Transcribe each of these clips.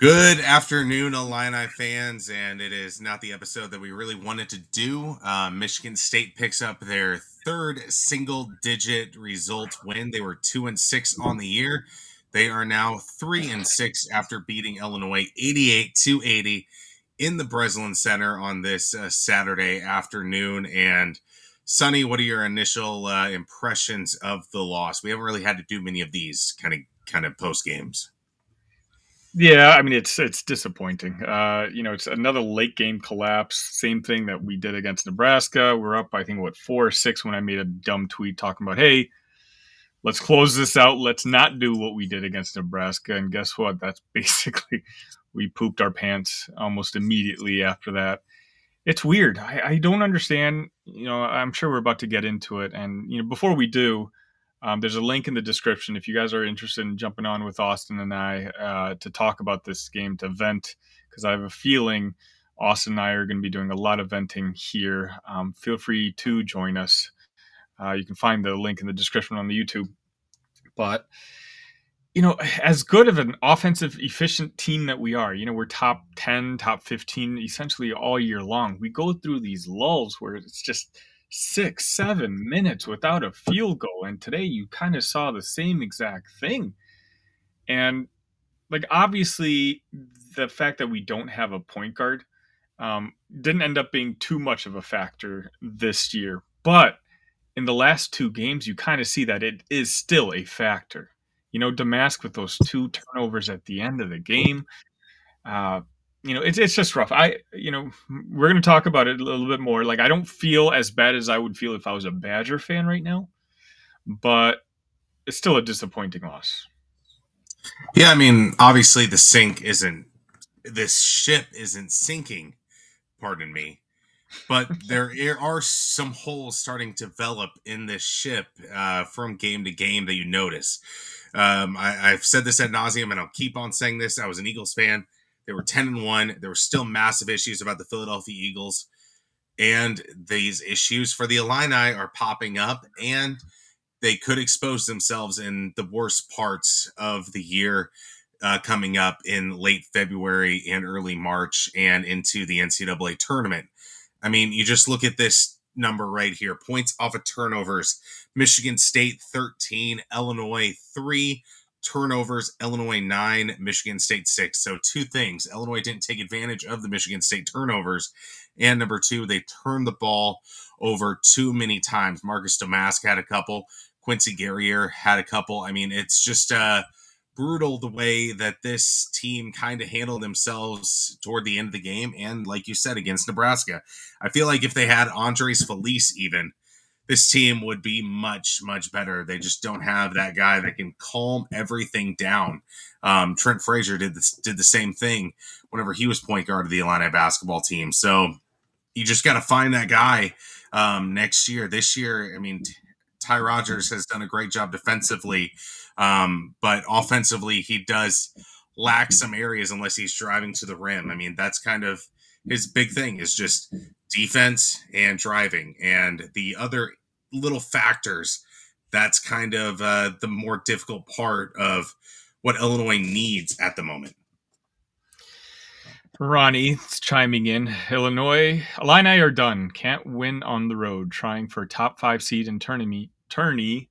Good afternoon, Illini fans, and it is not the episode that we really wanted to do. Uh, Michigan State picks up their third single-digit result win. They were two and six on the year. They are now three and six after beating Illinois 88 to 80 in the Breslin Center on this uh, Saturday afternoon. And Sunny, what are your initial uh, impressions of the loss? We haven't really had to do many of these kind of kind of post games. Yeah, I mean it's it's disappointing. Uh, you know, it's another late game collapse. Same thing that we did against Nebraska. We're up, I think, what four or six when I made a dumb tweet talking about, hey, let's close this out. Let's not do what we did against Nebraska. And guess what? That's basically we pooped our pants almost immediately after that. It's weird. I, I don't understand. You know, I'm sure we're about to get into it. And you know, before we do, um, there's a link in the description if you guys are interested in jumping on with Austin and I uh, to talk about this game to vent because I have a feeling Austin and I are going to be doing a lot of venting here. Um, feel free to join us. Uh, you can find the link in the description on the YouTube. But you know, as good of an offensive efficient team that we are, you know, we're top 10, top 15 essentially all year long. We go through these lulls where it's just six, seven minutes without a field goal. And today you kind of saw the same exact thing. And like obviously the fact that we don't have a point guard um, didn't end up being too much of a factor this year. But in the last two games, you kind of see that it is still a factor. You know, Domask with those two turnovers at the end of the game. Uh, you know, it's it's just rough. I you know, we're gonna talk about it a little bit more. Like I don't feel as bad as I would feel if I was a Badger fan right now, but it's still a disappointing loss. Yeah, I mean, obviously the sink isn't this ship isn't sinking, pardon me. But there are some holes starting to develop in this ship uh, from game to game that you notice. Um, I, have said this at nauseum, and I'll keep on saying this. I was an Eagles fan they were 10 and 1. There were still massive issues about the Philadelphia Eagles. And these issues for the Illini are popping up, and they could expose themselves in the worst parts of the year uh, coming up in late February and early March and into the NCAA tournament. I mean, you just look at this number right here points off of turnovers. Michigan State 13, Illinois 3, turnovers, Illinois nine, Michigan State six. So, two things Illinois didn't take advantage of the Michigan State turnovers. And number two, they turned the ball over too many times. Marcus Domask had a couple, Quincy Guerrier had a couple. I mean, it's just uh, brutal the way that this team kind of handled themselves toward the end of the game. And like you said, against Nebraska, I feel like if they had Andres Feliz even, this team would be much much better. They just don't have that guy that can calm everything down. Um, Trent Frazier did this did the same thing whenever he was point guard of the Illini basketball team. So you just got to find that guy um, next year. This year, I mean, Ty Rodgers has done a great job defensively, um, but offensively he does lack some areas unless he's driving to the rim. I mean, that's kind of his big thing is just defense and driving. And the other little factors that's kind of uh, the more difficult part of what Illinois needs at the moment. Ronnie chiming in. Illinois Illini are done. Can't win on the road. Trying for top five seed in tourney. Tourney.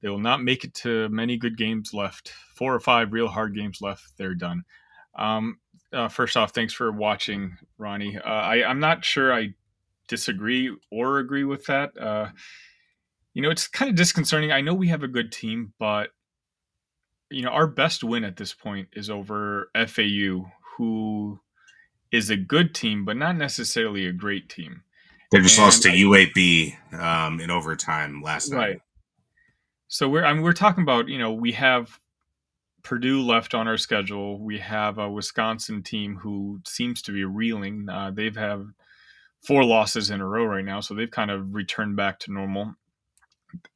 They will not make it to many good games left. Four or five real hard games left. They're done. Um, uh, first off, thanks for watching, Ronnie. Uh, I, I'm not sure I disagree or agree with that. Uh, you know, it's kind of disconcerting. I know we have a good team, but you know, our best win at this point is over FAU, who is a good team, but not necessarily a great team. They just and lost to I, UAB um, in overtime last night. Right. So we're I mean, we're talking about you know we have Purdue left on our schedule. We have a Wisconsin team who seems to be reeling. Uh, they've have four losses in a row right now, so they've kind of returned back to normal.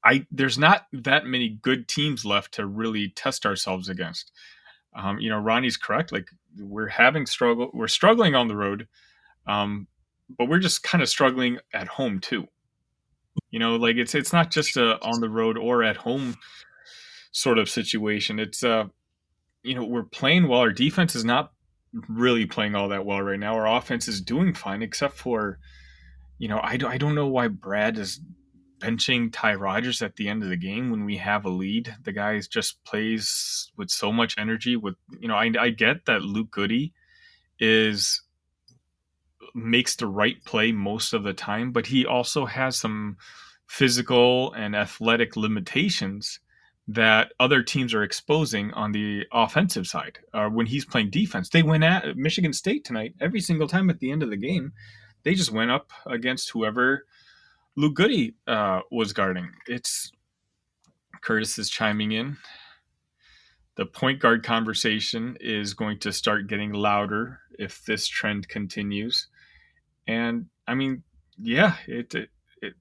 I there's not that many good teams left to really test ourselves against. Um, you know, Ronnie's correct. Like we're having struggle, we're struggling on the road, um, but we're just kind of struggling at home too. You know, like it's it's not just a on the road or at home sort of situation. It's uh, you know, we're playing well. Our defense is not really playing all that well right now. Our offense is doing fine, except for, you know, I, I don't know why Brad is benching Ty Rodgers at the end of the game when we have a lead. The guy just plays with so much energy. With you know, I, I get that Luke Goode is makes the right play most of the time, but he also has some physical and athletic limitations that other teams are exposing on the offensive side. Uh, when he's playing defense, they went at Michigan State tonight every single time at the end of the game. They just went up against whoever Luke Goode uh, was guarding. It's Curtis is chiming in. The point guard conversation is going to start getting louder if this trend continues. And I mean, yeah, it, it, it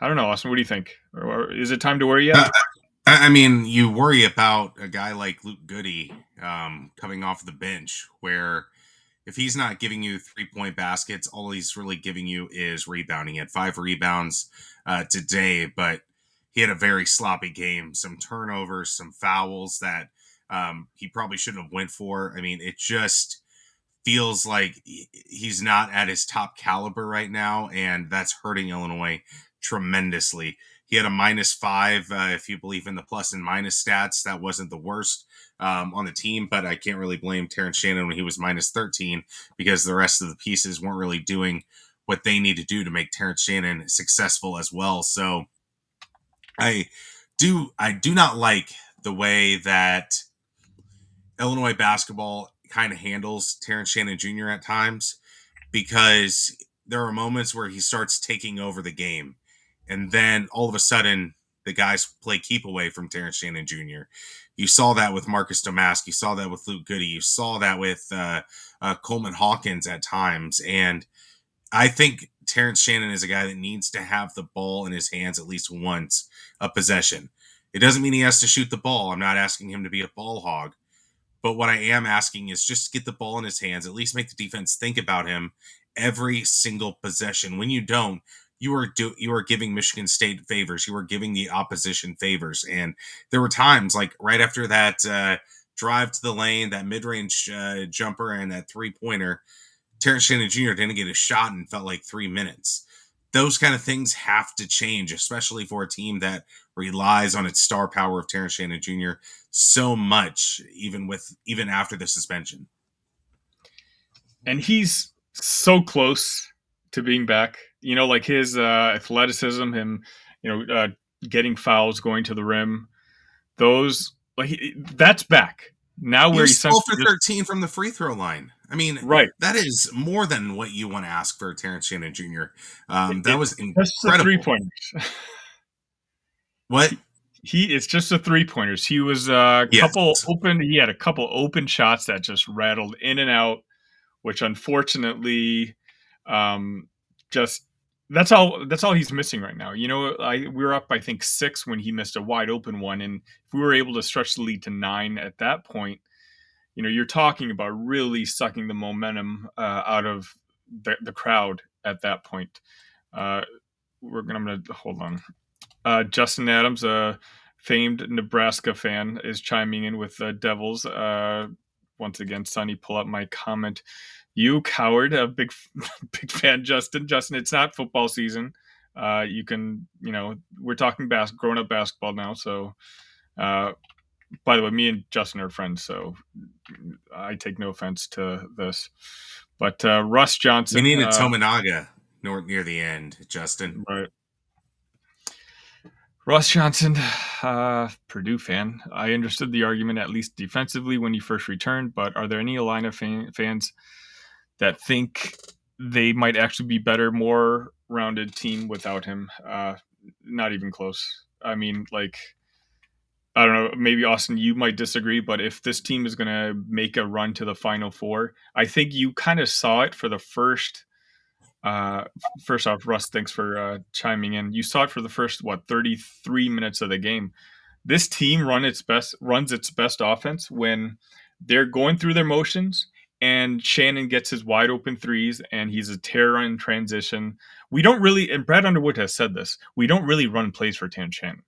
I don't know, Austin. What do you think? Or is it time to worry yet? Uh, I mean, you worry about a guy like Luke Goode um, coming off the bench, where if he's not giving you three point baskets, all he's really giving you is rebounding. He had five rebounds uh, today, but he had a very sloppy game. Some turnovers, some fouls that um, he probably shouldn't have went for. I mean, it just feels like he's not at his top caliber right now, and that's hurting Illinois tremendously. He had a minus five, uh, if you believe in the plus and minus stats. That wasn't the worst um, on the team, but I can't really blame Terrence Shannon when he was minus 13 because the rest of the pieces weren't really doing what they need to do to make Terrence Shannon successful as well. So I do I do not like the way that Illinois basketball kind of handles Terrence Shannon Jr. at times because there are moments where he starts taking over the game and then all of a sudden the guys play keep away from Terrence Shannon Jr. You saw that with Marcus Domask. You saw that with Luke Goody. You saw that with uh, uh, Coleman Hawkins at times. And I think Terrence Shannon is a guy that needs to have the ball in his hands at least once a possession. It doesn't mean he has to shoot the ball. I'm not asking him to be a ball hog. But what I am asking is just get the ball in his hands, at least make the defense think about him every single possession. When you don't, you were do you were giving Michigan State favors. You were giving the opposition favors, and there were times like right after that uh, drive to the lane, that mid range uh, jumper, and that three pointer. Terrence Shannon Jr. didn't get a shot and felt like three minutes. Those kind of things have to change, especially for a team that relies on its star power of Terrence Shannon Jr. so much, even with even after the suspension. And he's so close to being back you know, like his uh, athleticism, him, you know, uh, getting fouls, going to the rim, those like he, that's back now. Where he's 12 for thirteen from the free throw line. I mean, right? That is more than what you want to ask for Terrence Shannon Jr. Um, that was incredible. Three pointers. what? He it's just the three pointers. He was a uh, yes. couple open. He had a couple open shots that just rattled in and out, which unfortunately, um, just that's all that's all he's missing right now. You know, I we were up I think 6 when he missed a wide open one and if we were able to stretch the lead to 9 at that point, you know, you're talking about really sucking the momentum uh, out of the, the crowd at that point. Uh, we're gonna I'm gonna hold on. Uh, Justin Adams, a famed Nebraska fan, is chiming in with the Devils. Uh, once again, Sunny, pull up my comment you coward, a big big fan, Justin. Justin, it's not football season. Uh, you can, you know, we're talking bas- grown up basketball now. So, uh, by the way, me and Justin are friends, so I take no offense to this. But uh, Russ Johnson, we need a uh, Tominaga near, near the end, Justin. Right. Russ Johnson, uh, Purdue fan. I understood the argument at least defensively when he first returned, but are there any Illini fan, fans that think they might actually be better, more rounded team without him. Uh, not even close. I mean, like, I don't know. Maybe Austin, you might disagree, but if this team is going to make a run to the Final Four, I think you kind of saw it for the first. Uh, first off, Russ, thanks for uh, chiming in. You saw it for the first what thirty three minutes of the game. This team run its best runs its best offense when they're going through their motions and Shannon gets his wide open threes, and he's a terror in transition. We don't really, and Brad Underwood has said this, we don't really run plays for Tan Shannon.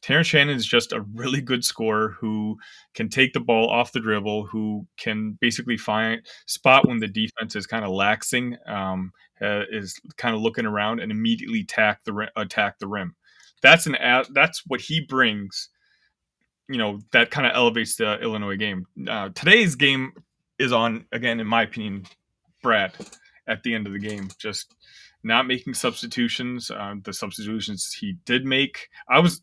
Terrence Shannon is just a really good scorer who can take the ball off the dribble, who can basically find spot when the defense is kind of laxing, um, uh, is kind of looking around and immediately attack the attack the rim. That's an that's what he brings. You know that kind of elevates the Illinois game. Uh, today's game is on again, in my opinion, Brad at the end of the game. Just not making substitutions. Uh, the substitutions he did make, I was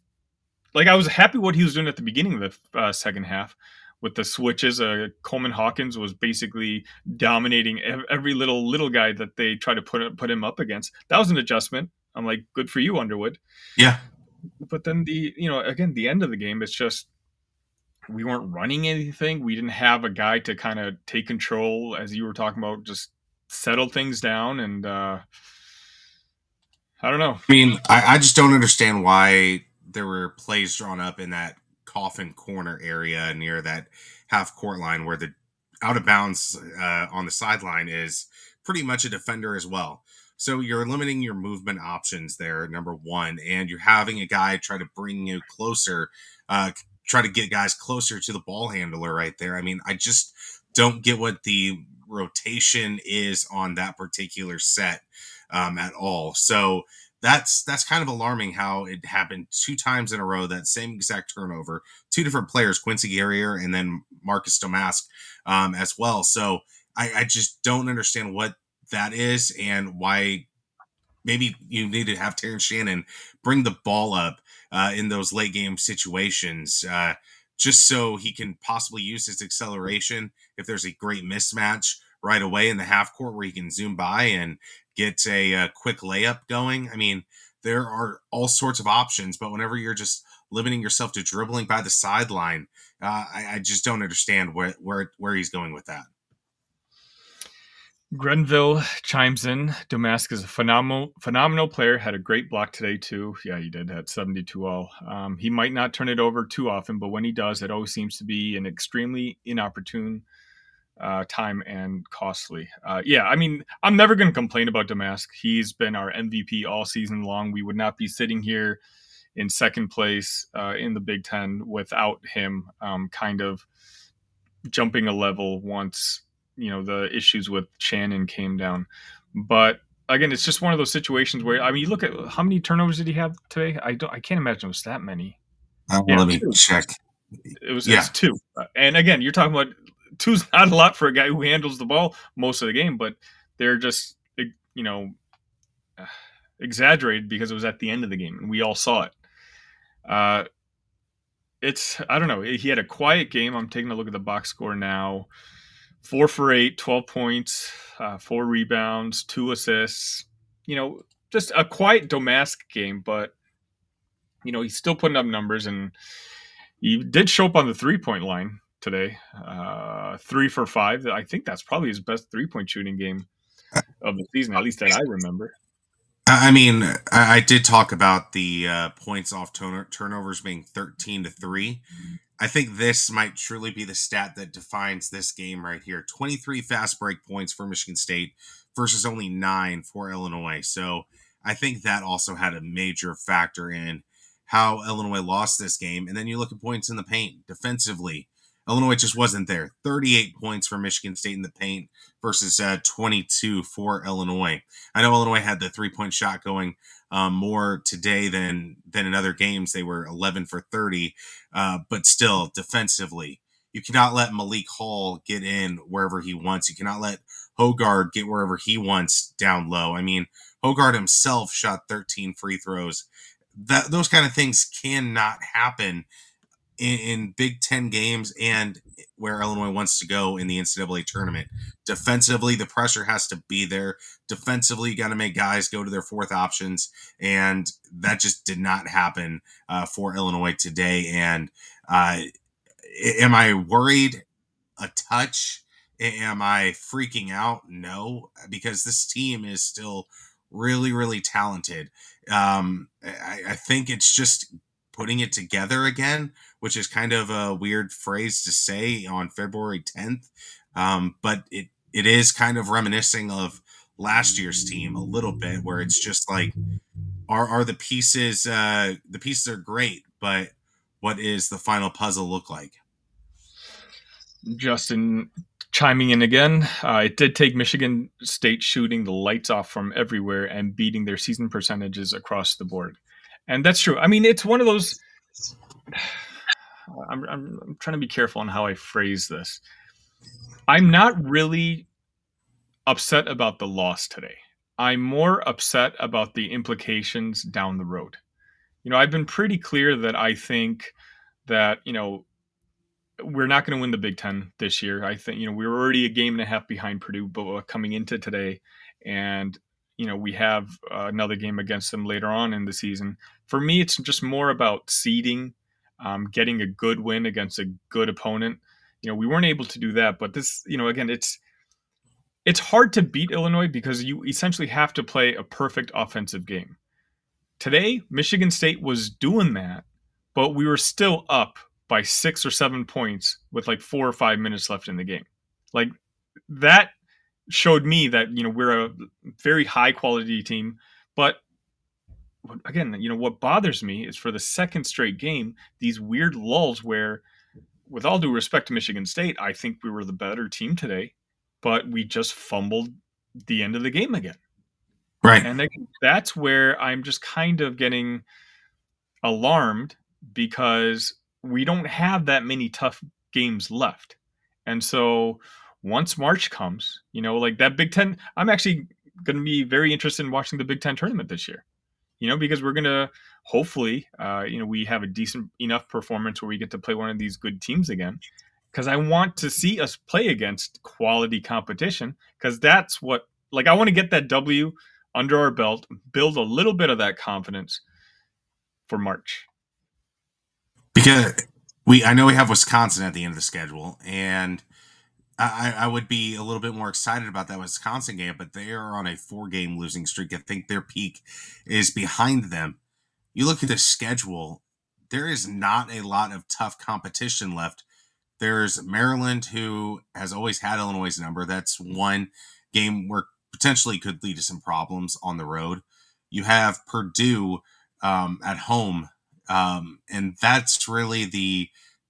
like, I was happy what he was doing at the beginning of the uh, second half with the switches. Uh, Coleman Hawkins was basically dominating every little little guy that they tried to put put him up against. That was an adjustment. I'm like, good for you, Underwood. Yeah. But then the you know again the end of the game, it's just we weren't running anything. We didn't have a guy to kind of take control, as you were talking about, just settle things down. And uh, I don't know. I mean, I, I just don't understand why there were plays drawn up in that coffin corner area near that half court line where the out of bounds uh, on the sideline is pretty much a defender as well. So you're limiting your movement options there, number one, and you're having a guy try to bring you closer, uh, try to get guys closer to the ball handler right there. I mean, I just don't get what the rotation is on that particular set um, at all. So that's that's kind of alarming how it happened two times in a row that same exact turnover two different players quincy guerrier and then marcus domask um, as well so I, I just don't understand what that is and why maybe you need to have terrence shannon bring the ball up uh, in those late game situations uh, just so he can possibly use his acceleration if there's a great mismatch right away in the half court where he can zoom by and get a, a uh, quick layup going. I mean, there are all sorts of options, but whenever you're just limiting yourself to dribbling by the sideline, uh, I, I, just don't understand where where where he's going with that. Grenville chimes in. Domask is a phenomenal phenomenal player. Had a great block today too. Yeah, he did. Had 72 all. Um, he might not turn it over too often, but when he does, it always seems to be an extremely inopportune uh, time and costly. Uh, yeah, I mean, I'm never going to complain about Domask. He's been our MVP all season long. We would not be sitting here in second place uh, in the Big Ten without him um, kind of jumping a level once you know the issues with Shannon came down. But again, it's just one of those situations where I mean, you look at how many turnovers did he have today? I don't, I can't imagine it was that many. Uh, yeah, let me check. It was, yeah. two. And again, you're talking about two's not a lot for a guy who handles the ball most of the game, but they're just you know exaggerated because it was at the end of the game and we all saw it. Uh, it's I don't know. He had a quiet game. I'm taking a look at the box score now. Four for eight, 12 points, uh, four rebounds, two assists. You know, just a quiet Domask game, but you know he's still putting up numbers and he did show up on the three point line today. Uh, three for five. I think that's probably his best three point shooting game of the season, at least that I remember. I mean, I, did talk about the uh, points off turn- turnovers being 13 to 3. I think this might truly be the stat that defines this game right here 23 fast break points for Michigan State versus only nine for Illinois. So I think that also had a major factor in how Illinois lost this game. And then you look at points in the paint defensively. Illinois just wasn't there. 38 points for Michigan State in the paint versus uh, 22 for Illinois. I know Illinois had the three point shot going um, more today than than in other games. They were 11 for 30, uh, but still defensively, you cannot let Malik Hall get in wherever he wants. You cannot let Hoggard get wherever he wants down low. I mean, Hoggard himself shot 13 free throws. That those kind of things cannot happen in, in, Big Ten games and where Illinois wants to go in the NCAA tournament. Defensively, the pressure has to be there. Defensively, you got to make guys go to their fourth options, and that just did not happen uh, for Illinois today. And uh, am I worried a touch? Am I freaking out? No, because this team is still really, really talented. Um, I, I think it's just putting it together again, which is kind of a weird phrase to say on February 10th. Um, but it, it is kind of reminiscing of last year's team a little bit, where it's just like, are, are the pieces, uh, the pieces are great, but what is the final puzzle look like? Justin chiming in again. Uh, it did take Michigan State shooting the lights off from everywhere and beating their season percentages across the board. And that's true. I mean, it's one of those. I'm, I'm, I'm trying to be careful on how I phrase this. I'm not really upset about the loss today. I'm more upset about the implications down the road. You know, I've been pretty clear that I think that, you know, we're not going to win the Big Ten this year. I think, you know, we were already a game and a half behind Purdue, but coming into today, and, you know, we have uh, another game against them later on in the season. For me, it's just more about seeding, um, getting a good win against a good opponent. You know, we weren't able to do that, but this, you know, again, it's, it's hard to beat Illinois because you essentially have to play a perfect offensive game. Today, Michigan State was doing that, but we were still up by six or seven points with like four or five minutes left in the game. Like that showed me that, you know, we're a very high quality team. But again, you know, what bothers me is for the second straight game, these weird lulls where, with all due respect to Michigan State, I think we were the better team today but we just fumbled the end of the game again. Right. And that's where I'm just kind of getting alarmed because we don't have that many tough games left. And so once March comes, you know, like that Big Ten, I'm actually going to be very interested in watching the Big Ten tournament this year, you know, because we're going to hopefully, uh, you know, we have a decent enough performance where we get to play one of these good teams again because I want to see us play against quality competition because that's what like I want to get that W under our belt, build a little bit of that confidence for March. Because we I know we have Wisconsin at the end of the schedule and I, I would be a little bit more excited about that Wisconsin game, but they are on a four game losing streak. I think their peak is behind them. You look at the schedule, there is not a lot of tough competition left there's Maryland, who has always had Illinois' number. That's one game where potentially could lead to some problems on the road. You have Purdue um, at home, um, and that's really the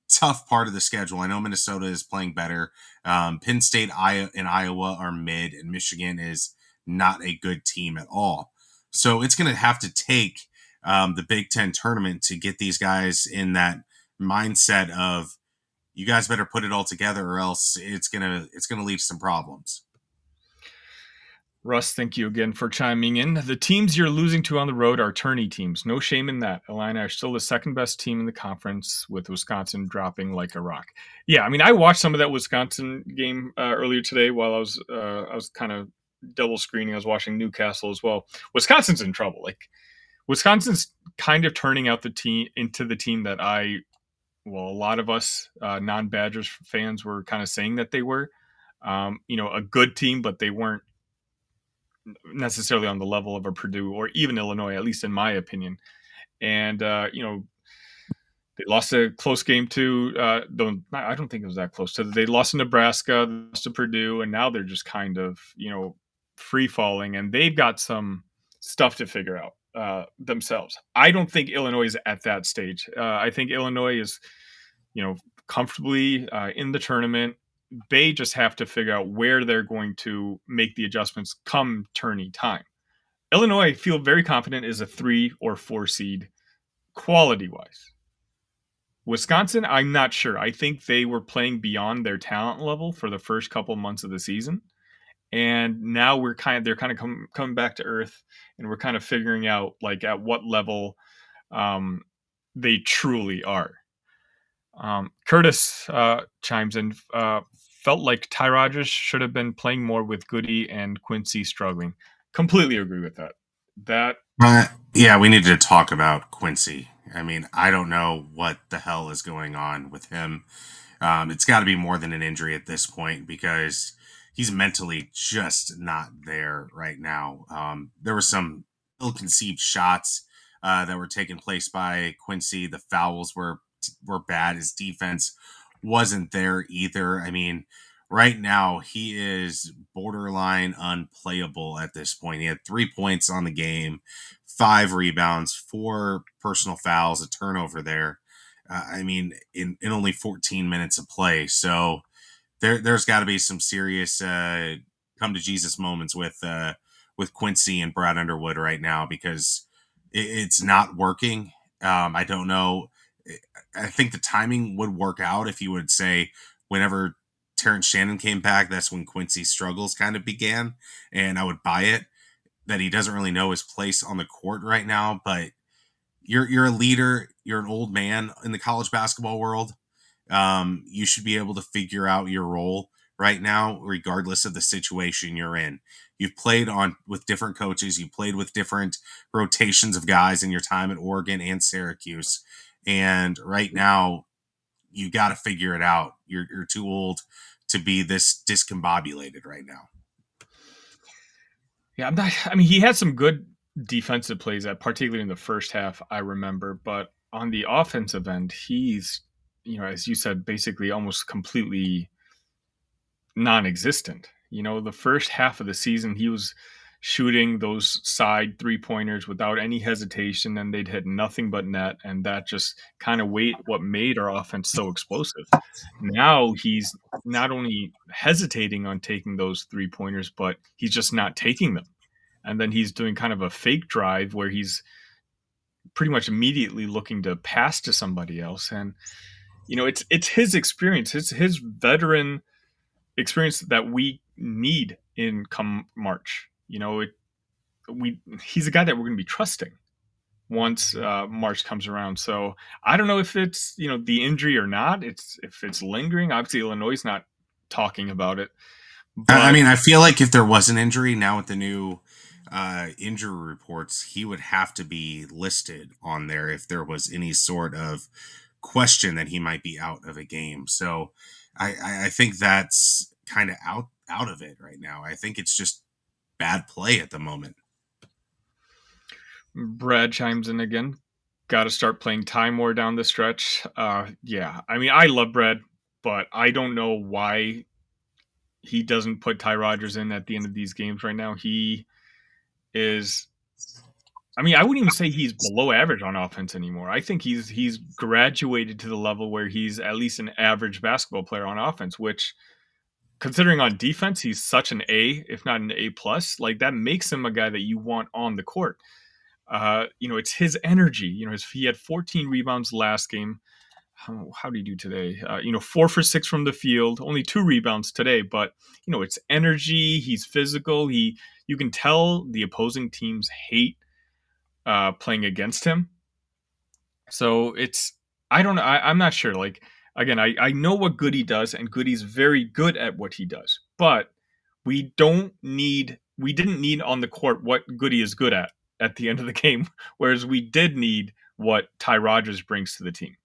tough part of the schedule. I know Minnesota is playing better. Um, Penn State and Iowa are mid, and Michigan is not a good team at all. So it's going to have to take um, the Big Ten tournament to get these guys in that mindset of you guys better put it all together or else it's gonna it's gonna lead to some problems russ thank you again for chiming in. The teams you're losing to on the road are tourney teams. No shame in that. Illini are still the second best team in the conference with wisconsin dropping like a rock. Yeah i mean i watched some of that wisconsin game uh, earlier today while i was uh, i was kind of double screening. I was watching newcastle as well. Wisconsin's in trouble. Like wisconsin's kind of turning out the team into the team that i well, a lot of us uh, non-Badgers fans were kind of saying that they were, um, you know, a good team, but they weren't necessarily on the level of a Purdue or even Illinois, at least in my opinion. And uh, you know, they lost a close game to. Uh, don't I don't think it was that close. So they lost to Nebraska, lost to Purdue, and now they're just kind of you know free falling, and they've got some stuff to figure out uh, themselves. I don't think Illinois is at that stage. Uh, I think Illinois is, you know, comfortably uh, in the tournament. They just have to figure out where they're going to make the adjustments come tourney time. Illinois, I feel very confident, is a three or four seed quality wise. Wisconsin, I'm not sure. I think they were playing beyond their talent level for the first couple months of the season and now we're kind of they're kind of come, coming back to earth and we're kind of figuring out like at what level um, they truly are um, curtis uh, chimes in uh, felt like ty rodgers should have been playing more with goode and quincy struggling completely agree with that that uh, yeah we needed to talk about quincy i mean i don't know what the hell is going on with him um, it's got to be more than an injury at this point because he's mentally just not there right now. Um, there were some ill-conceived shots uh, that were taking place by Quincy. The fouls were were bad. His defense wasn't there either. I mean, right now he is borderline unplayable at this point. He had three points on the game, five rebounds, four personal fouls, a turnover there. Uh, I mean, in, in only 14 minutes of play. So there, there's got to be some serious uh, come to Jesus moments with uh, with Quincy and Brad Underwood right now because it, it's not working. Um, I don't know. I think the timing would work out if you would say whenever Terrence Shannon came back, that's when Quincy's struggles kind of began, and I would buy it that he doesn't really know his place on the court right now. But you're you're a leader, you're an old man in the college basketball world. Um, you should be able to figure out your role right now, regardless of the situation you're in. You've played on with different coaches, you played with different rotations of guys in your time at Oregon and Syracuse. And right now, you got to figure it out. You're, you're too old to be this discombobulated right now. Yeah, I'm not. I mean, he had some good defensive plays that, particularly in the first half, I remember. But on the offensive end, he's, you know, as you said, basically almost completely non-existent. You know, the first half of the season, he was shooting those side three pointers without any hesitation, and they'd hit nothing but net, and that just kind of wait what made our offense so explosive. Now he's not only hesitating on taking those three pointers, but he's just not taking them, and then he's doing kind of a fake drive where he's pretty much immediately looking to pass to somebody else, and you know it's it's his experience, it's his veteran experience that we need in come March you know, it, we he's a guy that we're going to be trusting once uh, March comes around. So I don't know if it's you know the injury or not. It's if it's lingering. Obviously, Illinois is not talking about it. But... I mean, I feel like if there was an injury now with the new uh, injury reports, he would have to be listed on there if there was any sort of question that he might be out of a game. So I, I think that's kind of out out of it right now. I think it's just bad play at the moment. Brad chimes in again. Got to start playing time more down the stretch. Uh, yeah, I mean, I love Brad, but I don't know why he doesn't put Ty Rodgers in at the end of these games right now. He is. I mean, I wouldn't even say he's below average on offense anymore. I think he's he's graduated to the level where he's at least an average basketball player on offense, which considering on defense he's such an A, if not an A plus, like that makes him a guy that you want on the court. Uh, you know, it's his energy. You know, his, he had 14 rebounds last game. How, how did he do today? Uh, you know, four for six from the field, only two rebounds today. But you know, it's energy. He's physical. He, you can tell the opposing teams hate uh, playing against him. So it's, I don't know. I'm not sure. Like again, I, I know what Goode does, and Goode's very good at what he does. But we don't need we didn't need on the court what Goode is good at at the end of the game, whereas we did need what Ty Rodgers brings to the team.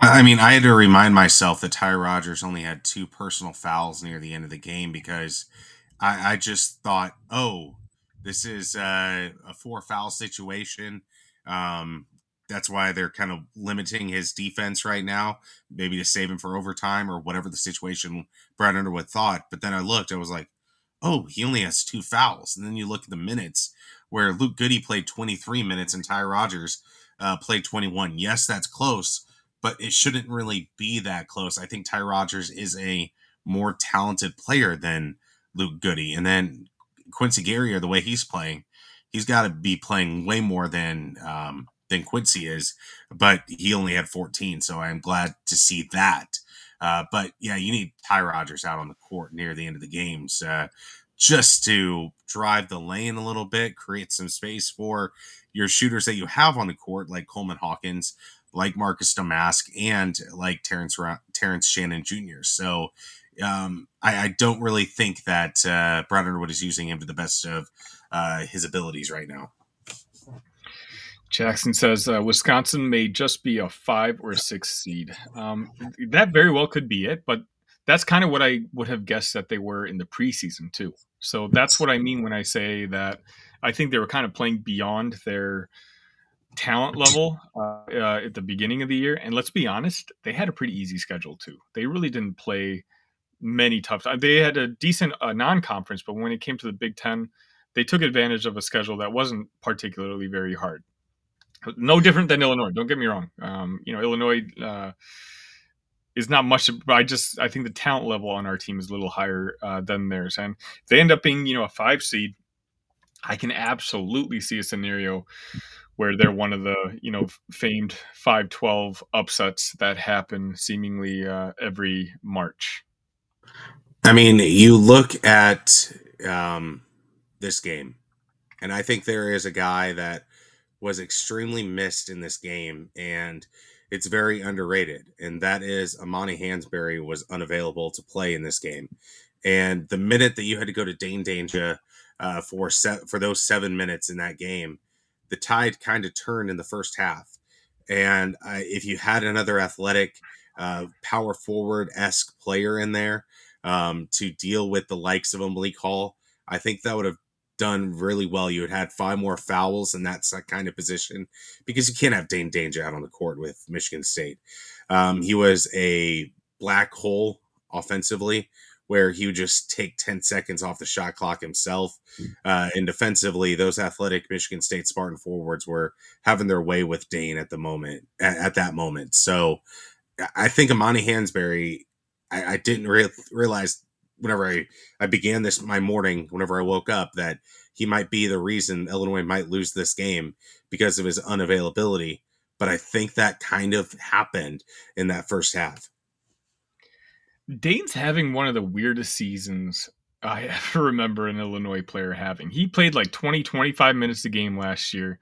I mean, I had to remind myself that Ty Rodgers only had two personal fouls near the end of the game because I, I just thought, oh, this is uh, a four foul situation. Um, that's why they're kind of limiting his defense right now, maybe to save him for overtime or whatever the situation Brad Underwood thought. But then I looked, I was like, oh, he only has two fouls. And then you look at the minutes where Luke Goode played 23 minutes and Ty Rodgers uh, played 21. Yes, that's close, but it shouldn't really be that close. I think Ty Rodgers is a more talented player than Luke Goode. And then Quincy Guerrier, the way he's playing, he's got to be playing way more than um, than Quincy is, but he only had 14. So I'm glad to see that. Uh, but yeah, you need Ty Rodgers out on the court near the end of the games uh, just to drive the lane a little bit, create some space for your shooters that you have on the court, like Coleman Hawkins, like Marcus Domask, and like Terrence Terrence Shannon Jr. So um, I, I, don't really think that uh, Underwood is using him to the best of uh, his abilities right now. Jackson says uh, Wisconsin may just be a five or six seed. Um, that very well could be it, but that's kind of what I would have guessed that they were in the preseason too. So that's what I mean when I say that I think they were kind of playing beyond their talent level uh, uh, at the beginning of the year. And let's be honest, they had a pretty easy schedule too. They really didn't play many tough. They had a decent uh, non-conference, but when it came to the Big Ten, they took advantage of a schedule that wasn't particularly very hard. No different than Illinois. Don't get me wrong. Um, you know, Illinois uh, is not much. I just I think the talent level on our team is a little higher uh, than theirs, and they end up being you know a five seed. I can absolutely see a scenario where they're one of the you know famed 512 upsets that happen seemingly uh, every March. I mean, you look at um, this game, and I think there is a guy that was extremely missed in this game, and it's very underrated, and that is Amani Hansberry was unavailable to play in this game. And the minute that you had to go to Dain Dainja uh, for se- for those seven minutes in that game, the tide kind of turned in the first half. And uh, if you had another athletic, uh, power forward esque player in there um, to deal with the likes of a Malik Hall, I think that would have done really well. You had had five more fouls in that kind of position because you can't have Dain Dainja out on the court with Michigan State. Um, he was a black hole offensively where he would just take 10 seconds off the shot clock himself. Hmm. Uh, and defensively, those athletic Michigan State Spartan forwards were having their way with Dain at the moment, at, at that moment. So I think Amani Hansberry, I, I didn't re- realize whenever I, I began this, my morning, whenever I woke up, that he might be the reason Illinois might lose this game because of his unavailability. But I think that kind of happened in that first half. Dain's having one of the weirdest seasons I ever remember an Illinois player having. He played like 20, 25 minutes a game last year.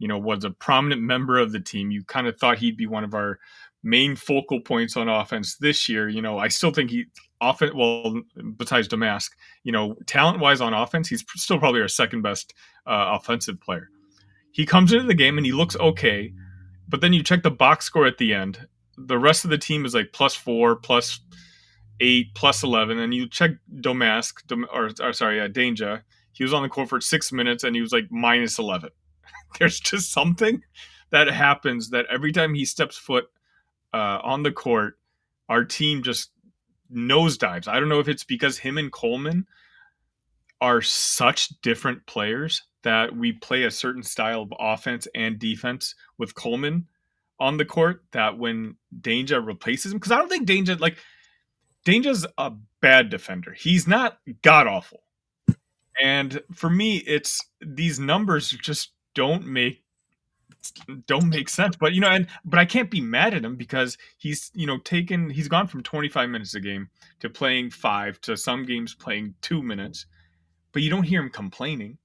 You know, was a prominent member of the team. You kind of thought he'd be one of our main focal points on offense this year. You know, I still think he often well besides Domask, you know, talent wise on offense, he's still probably our second best uh, offensive player. He comes into the game and he looks okay, but then you check the box score at the end. The rest of the team is like plus four, plus eight plus 11 and you check Domask or, or sorry uh, Dainja he was on the court for six minutes and he was like minus 11 there's just something that happens that every time he steps foot uh, on the court our team just nosedives I don't know if it's because him and Coleman are such different players that we play a certain style of offense and defense with Coleman on the court that when Dainja replaces him because I don't think Dainja like Dainja's a bad defender. He's not god awful. And for me, it's these numbers just don't make don't make sense. But you know, and but I can't be mad at him because he's you know taken he's gone from 25 minutes a game to playing five to some games playing two minutes, but you don't hear him complaining.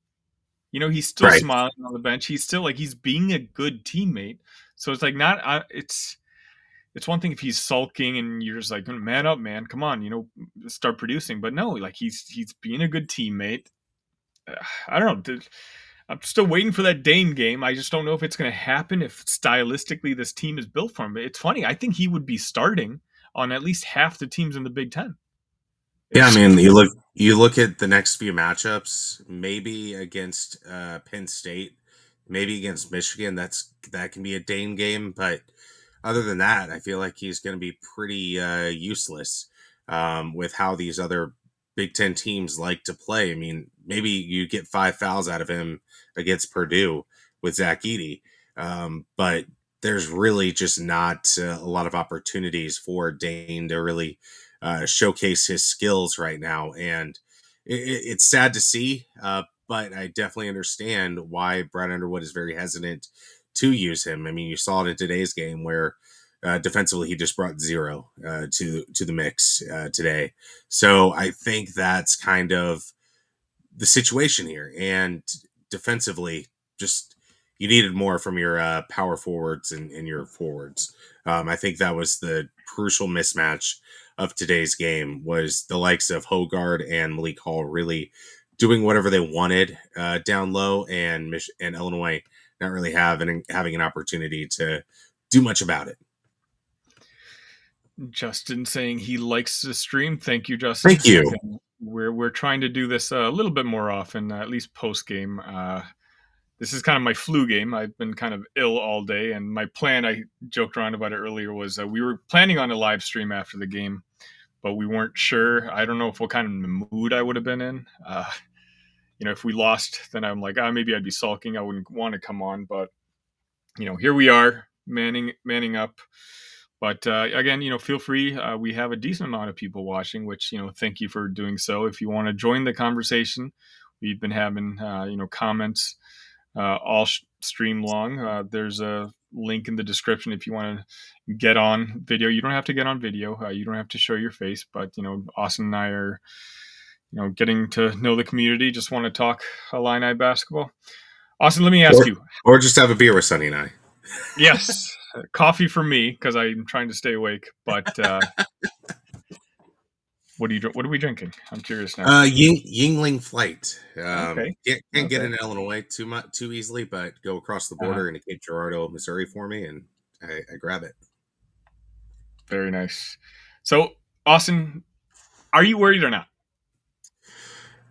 You know, he's still right. smiling on the bench. He's still like he's being a good teammate. So it's like not uh, it's it's one thing if he's sulking and you're just like, man up, man, come on, you know, start producing. But no, like he's he's being a good teammate. I don't know. I'm still waiting for that Dain game. I just don't know if it's going to happen. If stylistically this team is built for him, it's funny. I think he would be starting on at least half the teams in the Big Ten. Yeah, I mean, you look you look at the next few matchups. Maybe against uh, Penn State, maybe against Michigan. That's that can be a Dain game, but other than that, I feel like he's going to be pretty uh, useless um, with how these other Big Ten teams like to play. I mean, maybe you get five fouls out of him against Purdue with Zach Edey, um, but there's really just not uh, a lot of opportunities for Dain to really uh, showcase his skills right now, and it, it's sad to see. Uh, but I definitely understand why Brad Underwood is very hesitant to use him. I mean, you saw it in today's game where uh, defensively he just brought zero uh, to to the mix uh, today. So I think that's kind of the situation here. And defensively, just you needed more from your uh, power forwards and, and your forwards. Um, I think that was the crucial mismatch of today's game was the likes of Hoggard and Malik Hall really doing whatever they wanted uh, down low, and Mich- and Illinois not really having having an opportunity to do much about it. Justin saying he likes to stream. Thank you, Justin. Thank you. We're we're trying to do this a little bit more often, at least post game. Uh, this is kind of my flu game. I've been kind of ill all day, and my plan, I joked around about it earlier, was uh, we were planning on a live stream after the game, but we weren't sure. I don't know if what kind of mood I would have been in. Uh, you know, if we lost, then I'm like, ah, maybe I'd be sulking. I wouldn't want to come on, but you know, here we are, manning manning up. But uh, again, you know, feel free. Uh, we have a decent amount of people watching, which you know, thank you for doing so. If you want to join the conversation, we've been having uh, you know comments uh, all sh- stream long. Uh, there's a link in the description if you want to get on video. You don't have to get on video. Uh, you don't have to show your face, but you know, Austin and I are you know getting to know the community. Just want to talk Illini basketball. Austin, let me ask or, you, or just have a beer with Sunny and I. Yes, coffee for me because I'm trying to stay awake. But uh, what are you? What are we drinking? I'm curious now. Uh, Ying, Yuengling Flight. Um, Okay. Can't, can't Okay. get into Illinois too much too easily, but go across the border into Cape Girardeau, Missouri for me, and I, I grab it. Very nice. So, Austin, are you worried or not?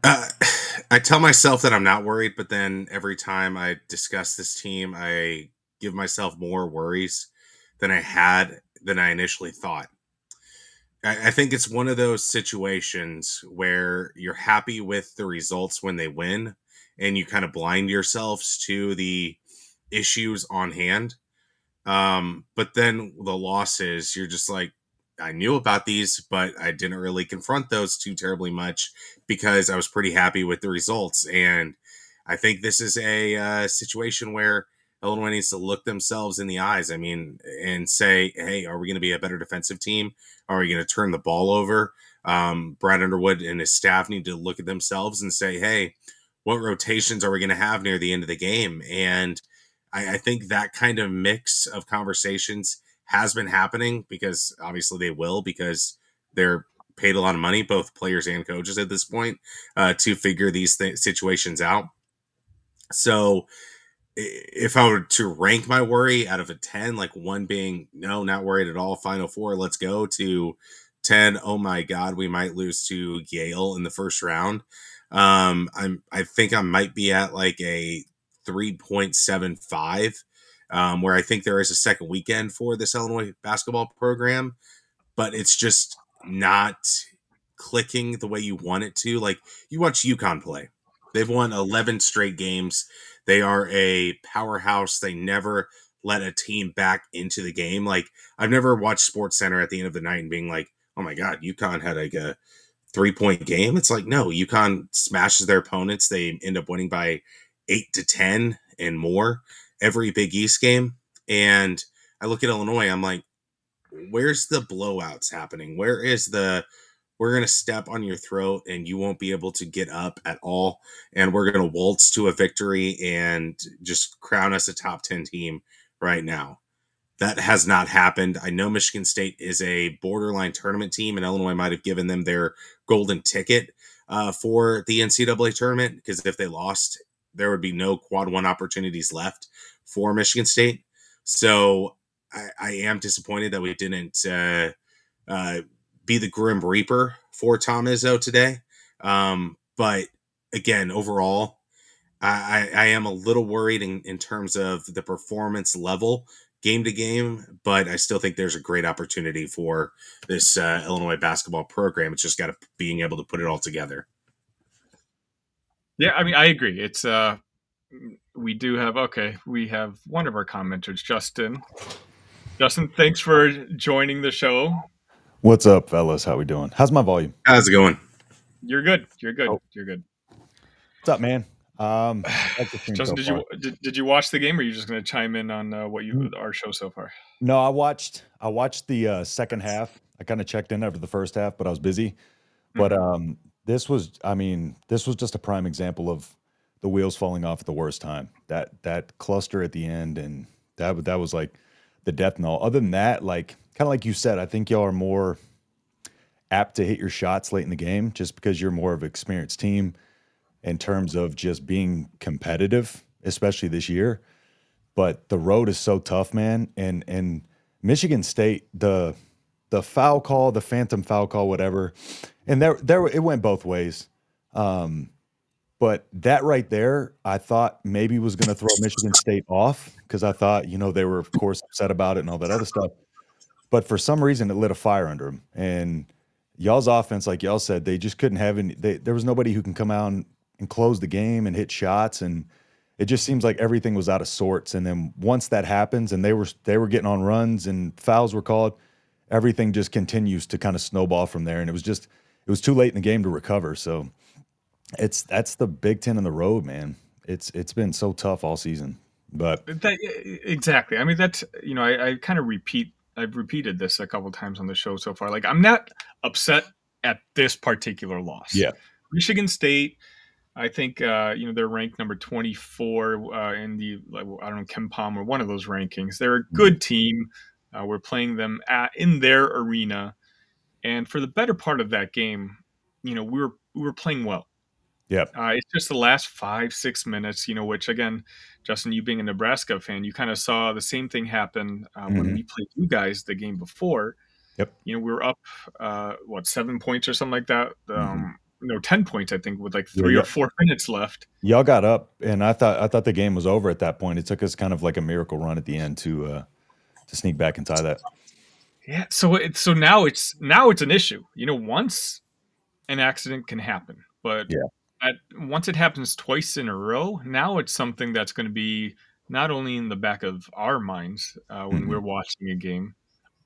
Uh, I tell myself that I'm not worried, but then every time I discuss this team, I give myself more worries than I had than I initially thought. I, I think it's one of those situations where you're happy with the results when they win, and you kind of blind yourselves to the issues on hand. Um, but then the losses, you're just like, I knew about these, but I didn't really confront those too terribly much because I was pretty happy with the results. And I think this is a uh, situation where Illinois needs to look themselves in the eyes. I mean, and say, hey, are we going to be a better defensive team? Are we going to turn the ball over? Um, Brad Underwood and his staff need to look at themselves and say, hey, what rotations are we going to have near the end of the game? And I, I think that kind of mix of conversations has been happening because obviously they will because they're paid a lot of money, both players and coaches at this point, uh, to figure these th- situations out. So if I were to rank my worry out of a 10, like one being, no, not worried at all, final four, let's go, to 10, oh my God, we might lose to Yale in the first round. Um, I'm, I think I might be at like a 3.75, um, where I think there is a second weekend for this Illinois basketball program, but it's just not clicking the way you want it to. Like you watch UConn play, they've won 11 straight games. They are a powerhouse. They never let a team back into the game. Like I've never watched Sports Center at the end of the night and being like, "Oh my God, UConn had like a three point game." It's like no, UConn smashes their opponents. They end up winning by eight to ten and more every Big East game. And I look at Illinois, I'm like, where's the blowouts happening? Where is the we're going to step on your throat and you won't be able to get up at all and we're going to waltz to a victory and just crown us a top 10 team right now. That has not happened. I know Michigan State is a borderline tournament team, and Illinois might have given them their golden ticket uh, for the NCAA tournament because if they lost, there would be no quad one opportunities left for Michigan State. So I, I am disappointed that we didn't uh, uh, be the Grim Reaper for Tom Izzo today. Um, but again, overall, I, I, am a little worried in, in terms of the performance level game to game, but I still think there's a great opportunity for this uh, Illinois basketball program. It's just got to being able to put it all together. Yeah, I mean, I agree. It's uh, we do have okay. We have one of our commenters, Justin. Justin, thanks for joining the show. What's up, fellas? How we doing? How's my volume? How's it going? You're good. You're good. Oh. You're good. What's up, man? Um, like the stream Justin, so did far. you did, did you watch the game, or are you just going to chime in on uh, what you Mm. our show so far? No, I watched. I watched the uh, second half. I kind of checked in after the first half, but I was busy. But um, this was, I mean, this was just a prime example of the wheels falling off at the worst time. That that cluster at the end, and that that was like the death knell. Other than that, like kind of like you said, I think y'all are more apt to hit your shots late in the game, just because you're more of an experienced team in terms of just being competitive, especially this year. But the road is so tough, man. And and Michigan State, the the foul call, the phantom foul call, whatever, and there there it went both ways. Um, but that right there, I thought maybe was going to throw Michigan State off because I thought, you know, they were of course upset about it and all that other stuff. But for some reason, it lit a fire under them, and y'all's offense, like y'all said, they just couldn't have any. They, there was nobody who can come out and, and close the game and hit shots, and it just seems like everything was out of sorts. And then once that happens, and they were they were getting on runs and fouls were called, everything just continues to kind of snowball from there. And it was just it was too late in the game to recover. So it's that's the Big Ten on the road, man. It's it's been so tough all season. But that, exactly. I mean, that's you know, I, I kind of repeat. I've repeated this a couple times on the show so far. Like, I'm not upset at this particular loss. Yeah, Michigan State. I think uh, you know they're ranked number 24 uh, in the like, I don't know KenPom or one of those rankings. They're a mm-hmm. good team. Uh, we're playing them at in their arena, and for the better part of that game, you know we were we were playing well. Yep. Uh, it's just the last five, six minutes, you know, which again, Justin, you being a Nebraska fan, you kind of saw the same thing happen uh, mm-hmm. when we played you guys the game before. Yep. You know, we were up, uh, what, seven points or something like that. Mm-hmm. Um, mm-hmm. No, ten points, I think, with like three yeah, or four minutes left. Y'all got up, and I thought I thought the game was over at that point. It took us kind of like a miracle run at the end to uh, to sneak back and tie that. Yeah. So it's so now it's now it's an issue. You know, once an accident can happen, but yeah at, once it happens twice in a row, now it's something that's going to be not only in the back of our minds uh, when mm-hmm. we're watching a game,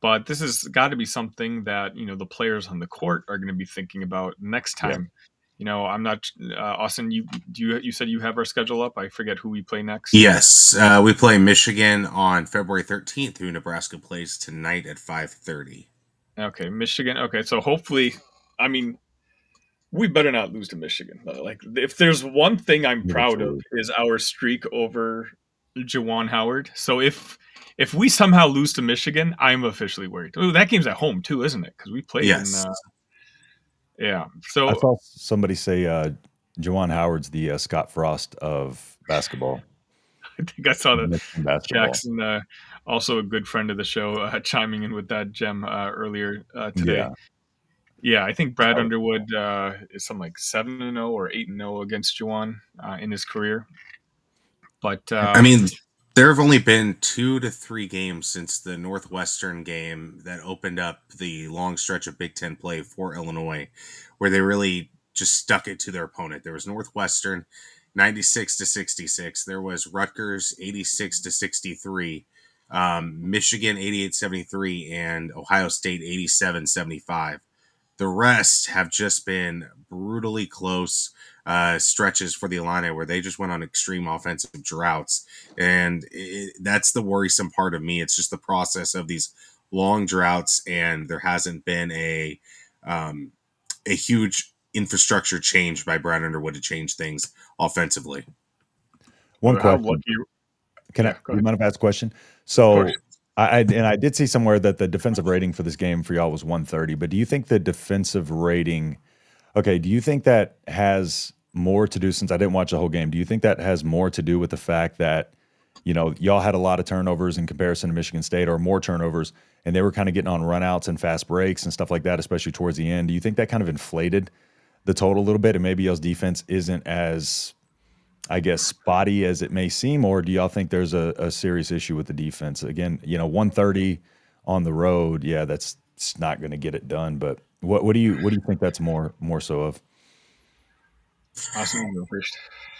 but this has got to be something that you know the players on the court are going to be thinking about next time. Yeah. You know, I'm not uh, Austin. You you you said you have our schedule up. I forget who we play next. Yes, uh, we play Michigan on February 13th. Who Nebraska plays tonight at 5:30. Okay, Michigan. Okay, so hopefully, I mean, we better not lose to Michigan. Like, if there's one thing I'm proud of is our streak over Juwan Howard. So if if we somehow lose to Michigan, I'm officially worried. Ooh, that game's at home too, isn't it? Because we played yes. in. Uh, yeah. So I saw somebody say uh, Juwan Howard's the uh, Scott Frost of basketball. I think I saw that Jackson, uh, also a good friend of the show, uh, chiming in with that gem uh, earlier uh, today. Yeah. Yeah, I think Brad Underwood uh, is something like seven and zero oh or eight and zero oh against Juwan uh, in his career. But uh, I mean, there have only been two to three games since the Northwestern game that opened up the long stretch of Big Ten play for Illinois, where they really just stuck it to their opponent. There was Northwestern, ninety six to sixty six. There was Rutgers, eighty six to sixty three. Um, Michigan 88-73 and Ohio State 87-75 the rest have just been brutally close uh, stretches for the Illini where they just went on extreme offensive droughts. And it, that's the worrisome part of me. It's just the process of these long droughts, and there hasn't been a um, a huge infrastructure change by Brad Underwood to change things offensively. One question. Can I? You mind if I ask a question? So I, and I did see somewhere that the defensive rating for this game for y'all was 130. But do you think the defensive rating? Okay, do you think that has more to do since I didn't watch the whole game? Do you think that has more to do with the fact that you know y'all had a lot of turnovers in comparison to Michigan State, or more turnovers, and they were kind of getting on runouts and fast breaks and stuff like that, especially towards the end? Do you think that kind of inflated the total a little bit, and maybe y'all's defense isn't as I guess, spotty as it may seem, or do y'all think there's a, a serious issue with the defense? Again, you know, 130 on the road, yeah, that's it's not going to get it done. But what what do you what do you think that's more more so of? Awesome.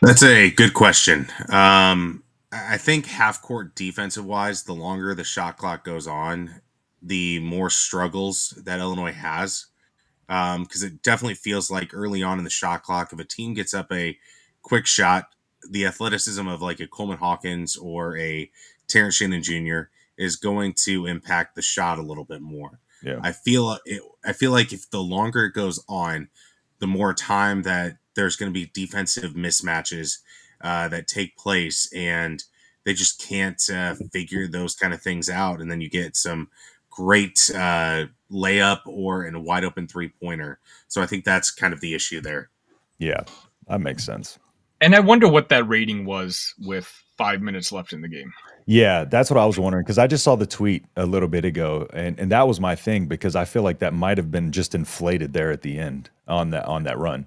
That's a good question. Um, I think half court defensive wise, the longer the shot clock goes on, the more struggles that Illinois has. Because um, it definitely feels like early on in the shot clock, if a team gets up a quick shot, the athleticism of like a Coleman Hawkins or a Terrence Shannon Jr. is going to impact the shot a little bit more. Yeah. I feel it, I feel like if the longer it goes on, the more time that there's going to be defensive mismatches uh, that take place, and they just can't uh, figure those kind of things out, and then you get some great uh, layup or in a wide open three pointer. So I think that's kind of the issue there. Yeah, that makes sense. And I wonder what that rating was with five minutes left in the game. Yeah, that's what I was wondering because I just saw the tweet a little bit ago, and, and that was my thing because I feel like that might have been just inflated there at the end on that on that run.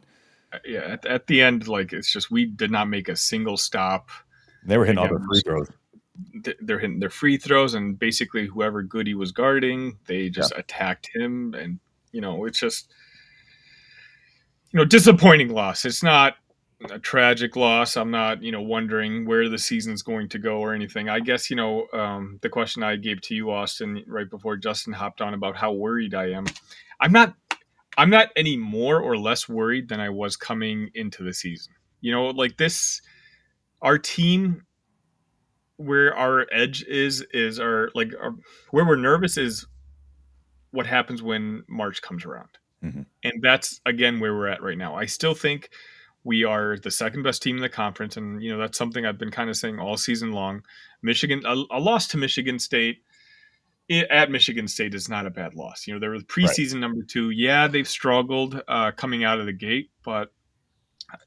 Uh, yeah, at, at the end, like it's just we did not make a single stop. They were hitting Again, all their free throws. They're hitting their free throws, and basically whoever Goody was guarding, they just yeah. attacked him, and You know, it's just you know disappointing loss. It's not a tragic loss. I'm not, you know, wondering where the season's going to go or anything. I guess, you know, um, the question I gave to you, Austin, right before Justin hopped on about how worried I am. I'm not I'm not any more or less worried than I was coming into the season. You know, like this, our team, where our edge is, is our like our, where we're nervous is what happens when March comes around, mm-hmm. and that's again where we're at right now. I still think we are the second best team in the conference, and you know that's something I've been kind of saying all season long. Michigan, a, a loss to Michigan State at Michigan State is not a bad loss. You know, they were preseason right. number two. Yeah, they've struggled uh, coming out of the gate, but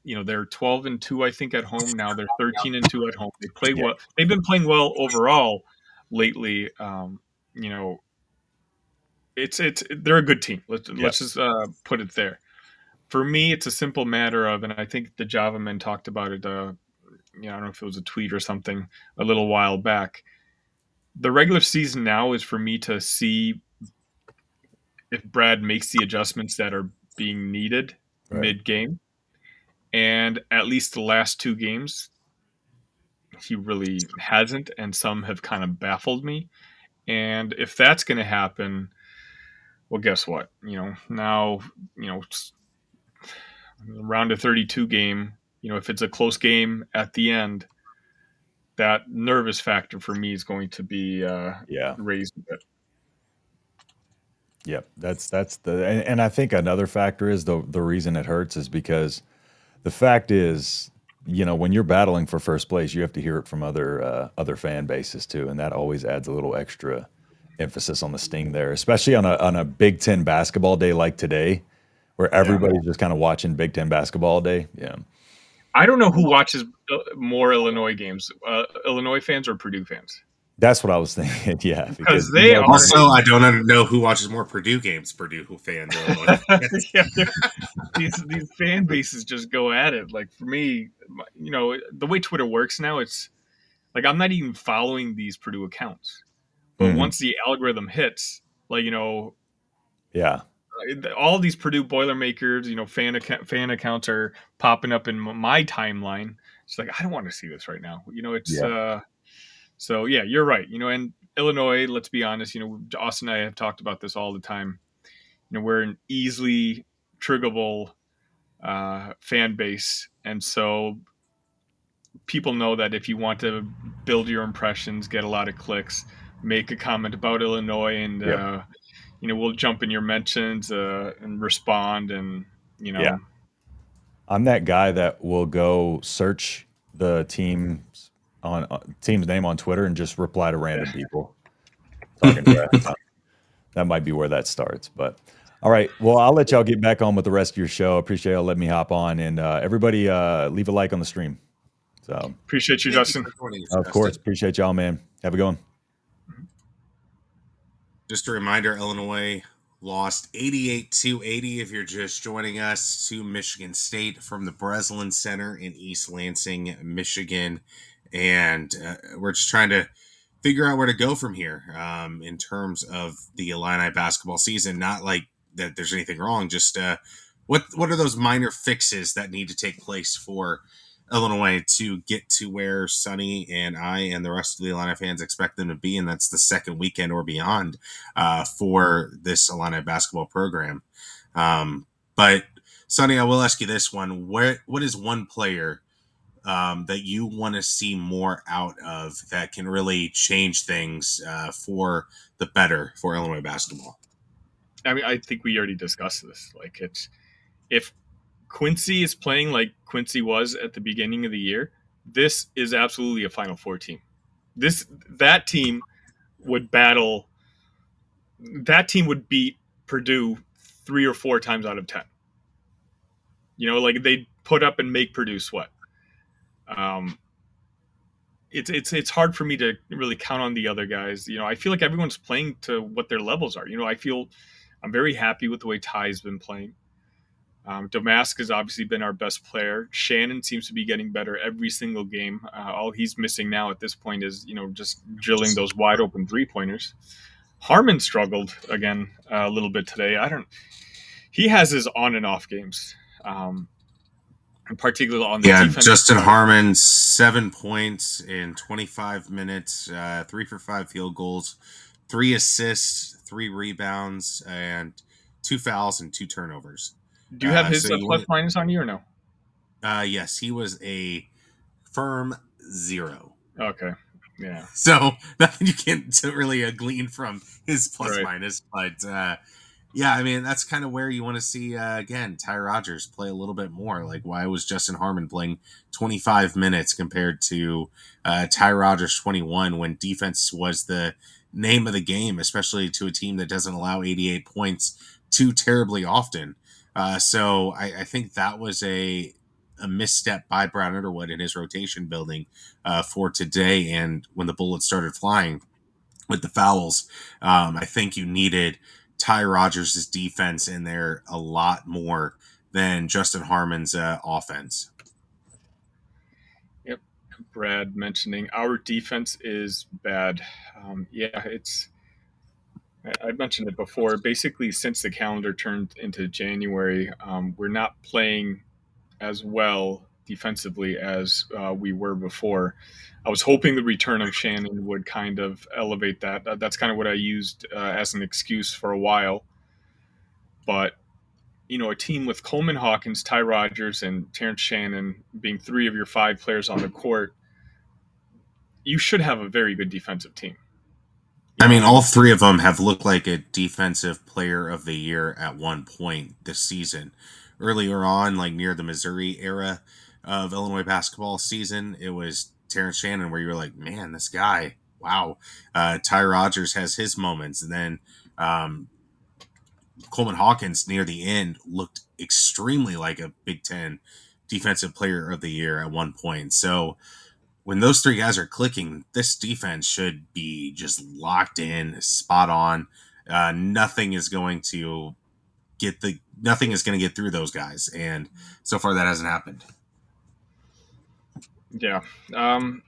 you know they're 12 and two, I think, at home now. They're 13 and two at home. They play well. They've been playing well overall lately. Um, you know, it's it's they're a good team. Let's yeah. let's just uh, put it there. For me, it's a simple matter of, and I think the Java men talked about it. Uh, you know, I don't know if it was a tweet or something a little while back the regular season now is for me to see if Brad makes the adjustments that are being needed right. mid game. And at least the last two games, he really hasn't, and some have kind of baffled me. And if that's going to happen, well, guess what? You know, now, you know, round of 32 game, you know, if it's a close game at the end, that nervous factor for me is going to be uh, yeah raised a bit. Yep, that's that's the and, and, I think another factor is the the reason it hurts is because the fact is, you know, when you're battling for first place, you have to hear it from other uh, other fan bases too, and that always adds a little extra emphasis on the sting there, especially on a on a Big Ten basketball day like today, where everybody's yeah. just kind of watching Big Ten basketball day. Yeah. I don't know who watches uh, more Illinois games, uh, Illinois fans or Purdue fans. That's what I was thinking. Yeah, because they are also. I don't know who watches more Purdue games, Purdue who fans. yeah, these these fan bases just go at it. Like for me, you know, the way Twitter works now, it's like I'm not even following these Purdue accounts, but mm-hmm. once the algorithm hits, like you know, yeah, all these Purdue Boilermakers, you know, fan account, fan accounts are popping up in my timeline. It's like I don't want to see this right now. You know, it's yeah. uh so yeah, you're right. You know, and Illinois, let's be honest, you know, Austin and I have talked about this all the time. You know, we're an easily triggerable uh, fan base, and so people know that if you want to build your impressions, get a lot of clicks, make a comment about Illinois, and yep. uh, you know we'll jump in your mentions uh, and respond and you know. Yeah. i'm that guy that will go search the team's on uh, team's name on twitter and just reply to random people. That. that might be where that starts but all right. Well i'll let y'all get back on with the rest of your show. Appreciate y'all letting me hop on and uh, everybody uh, leave a like on the stream. So appreciate you justin. you of course. Appreciate y'all man. Have a good one just a reminder Illinois lost 88 to 80 if you're just joining us to Michigan State from the Breslin Center in East Lansing, Michigan. And uh, we're just trying to figure out where to go from here um, in terms of the Illini basketball season. Not like that there's anything wrong, just uh, what what are those minor fixes that need to take place for Illinois to get to where Sunny and I and the rest of the Illini fans expect them to be, and that's the second weekend or beyond uh, for this Illini basketball program. Um, but Sunny, I will ask you this one: Where what is one player um, that you want to see more out of that can really change things uh, for the better for Illinois basketball? I mean, I think we already discussed this. Like, it's if Quincy is playing like Quincy was at the beginning of the year, this is absolutely a Final Four team. This that team would battle. That team would beat Purdue three or four times out of ten. You know, like they put up and make Purdue sweat. Um, it's it's it's hard for me to really count on the other guys. You know, I feel like everyone's playing to what their levels are. You know, I feel I'm very happy with the way Ty's been playing. Um, Domask has obviously been our best player. Shannon seems to be getting better every single game. Uh, all he's missing now at this point is, you know, just drilling those wide open three pointers. Harmon struggled again uh, a little bit today. I don't. He has his on and off games, um, particularly on the yeah. defense. Justin Harmon, seven points in 25 minutes, uh, three for five field goals, three assists, three rebounds, and two fouls and two turnovers. Do you have Uh, his so uh, plus minus on you or no? Uh, yes, he was a firm zero. Okay, yeah. So nothing you can really uh, glean from his plus Right. minus, but uh, yeah, I mean that's kind of where you want to see uh, again Ty Rodgers play a little bit more. Like why was Justin Harmon playing 25 minutes compared to uh, Ty Rodgers 21 when defense was the name of the game, especially to a team that doesn't allow 88 points too terribly often. Uh, so I, I think that was a a misstep by Brad Underwood in his rotation building uh, for today. And when the bullets started flying with the fouls, um, I think you needed Ty Rodgers' defense in there a lot more than Justin Harmon's uh, offense. Yep. Brad mentioning our defense is bad. Um, yeah, it's. I, mentioned it before. Basically, since the calendar turned into January, um, we're not playing as well defensively as uh, we were before. I was hoping the return of Shannon would kind of elevate that. That- That's kind of what I used uh, as an excuse for a while. But you know, a team with Coleman Hawkins, Ty Rodgers, and Terrence Shannon being three of your five players on the court, you should have a very good defensive team. I mean, all three of them have looked like a defensive player of the year at one point this season. Earlier on, like near the Missouri era of Illinois basketball season, it was Terrence Shannon where you were like, man, this guy, wow. Uh, Ty Rodgers has his moments. And then um, Coleman Hawkins near the end looked extremely like a Big Ten defensive player of the year at one point. So when those three guys are clicking, this defense should be just locked in, spot on. Uh, nothing is going to get the nothing is going to get through those guys, and so far that hasn't happened. Yeah. Um,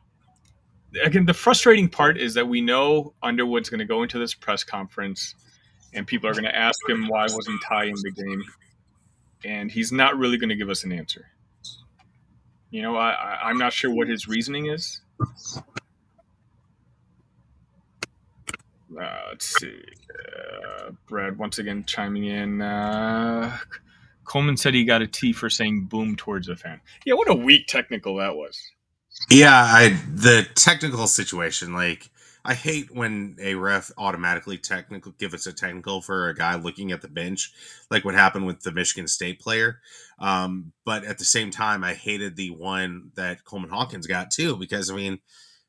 again, the frustrating part is that we know Underwood's going to go into this press conference, and people are going to ask him why wasn't Ty in the game, and he's not really going to give us an answer. You know, I, I, I'm not sure what his reasoning is. Uh, let's see. Uh, Brad once again chiming in. Uh, Coleman said he got a T for saying boom towards a fan. Yeah, what a weak technical that was. Yeah, I the technical situation like I hate when a ref automatically technical give us a technical for a guy looking at the bench, like what happened with the Michigan State player. Um, but at the same time, I hated the one that Coleman Hawkins got too, because I mean,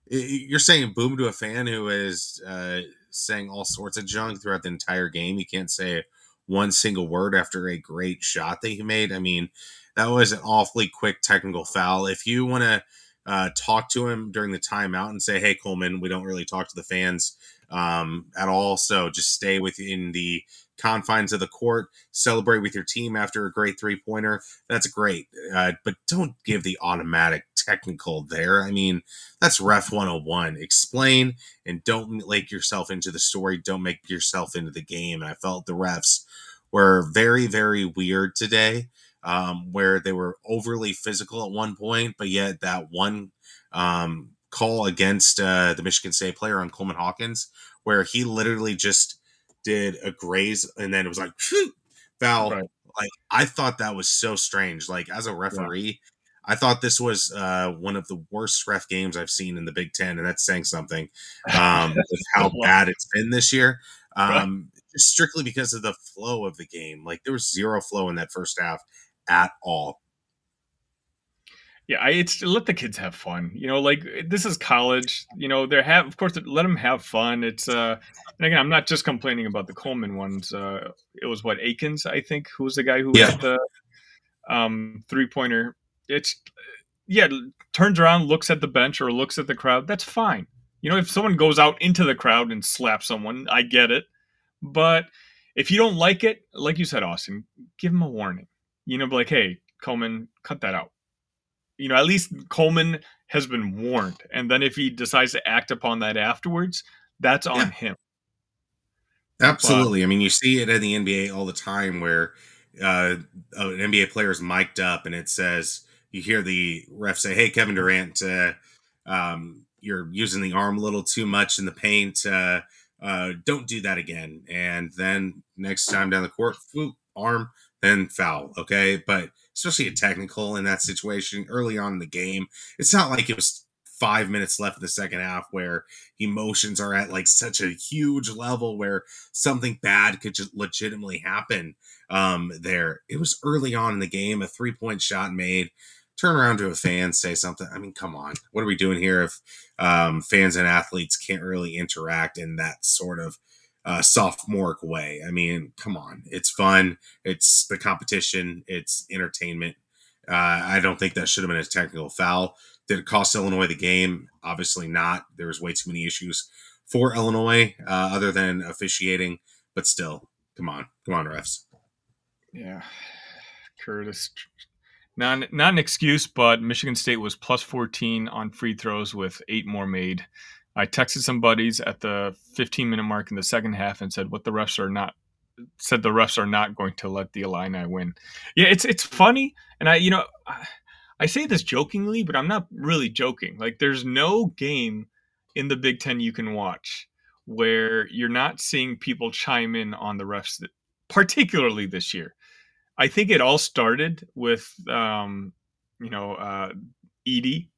you're saying boom to a fan who is uh, saying all sorts of junk throughout the entire game. You can't say one single word after a great shot that he made. I mean, that was an awfully quick technical foul. If you want to uh, talk to him during the timeout and say, "Hey, Coleman, we don't really talk to the fans um, at all, so just stay within the confines of the court. Celebrate with your team after a great three pointer. That's great, uh, but don't give the automatic technical there. I mean, that's ref 101. Explain and don't make yourself into the story. Don't make yourself into the game. And I felt the refs were very, very weird today um, where they were overly physical at one point, but yet that one um, call against uh, the Michigan State player on Coleman Hawkins, where he literally just did a graze and then it was like phew, foul. Right. Like I thought that was so strange. Like as a referee, I thought this was uh, one of the worst ref games I've seen in the Big Ten, and that's saying something um, with how bad it's been this year. Um, just strictly because of the flow of the game. Like there was zero flow in that first half at all. Yeah, I, it's let the kids have fun. You know, like this is college. You know, they're have of course let them have fun. It's uh, and again, I'm not just complaining about the Coleman ones. Uh, it was what Akins, I think, who was the guy who Yeah. hit the um three pointer. It's yeah, turns around, looks at the bench or looks at the crowd. That's fine. You know, if someone goes out into the crowd and slaps someone, I get it. But if you don't like it, like you said, Austin, give them a warning. You know, be like, hey, Coleman, cut that out you know, at least Coleman has been warned. And then if he decides to act upon that afterwards, that's on Yeah. him. Absolutely. But, I mean, you see it in the NBA all the time where uh, an NBA player is mic'd up and it says, you hear the ref say, "Hey, Kevin Durant, uh, um, you're using the arm a little too much in the paint. Uh, uh, don't do that again." And then next time down the court, whoop, arm, then foul. Okay, but especially a technical in that situation early on in the game, it's not like it was five minutes left in the second half where emotions are at like such a huge level where something bad could just legitimately happen um there it was early on in the game a three point shot made turn around to a fan, say something. I mean, come on, what are we doing here if um, fans and athletes can't really interact in that sort of uh, sophomoric way? I mean, come on, it's fun, it's the competition, it's entertainment. Uh, I don't think that should have been a technical foul. Did it cost Illinois the game? Obviously not. There was way too many issues for Illinois uh, other than officiating, but still, come on, come on, refs. Yeah, Curtis not, not an excuse, but Michigan State was plus 14 on free throws with eight more made. I texted some buddies at the 15 minute mark in the second half and said what the refs are not said the refs are not going to let the Illini win. Yeah, it's it's funny, and I you know I say this jokingly, but I'm not really joking. Like there's no game in the Big Ten you can watch where you're not seeing people chime in on the refs, particularly this year. I think it all started with, um, you know, uh, Edey.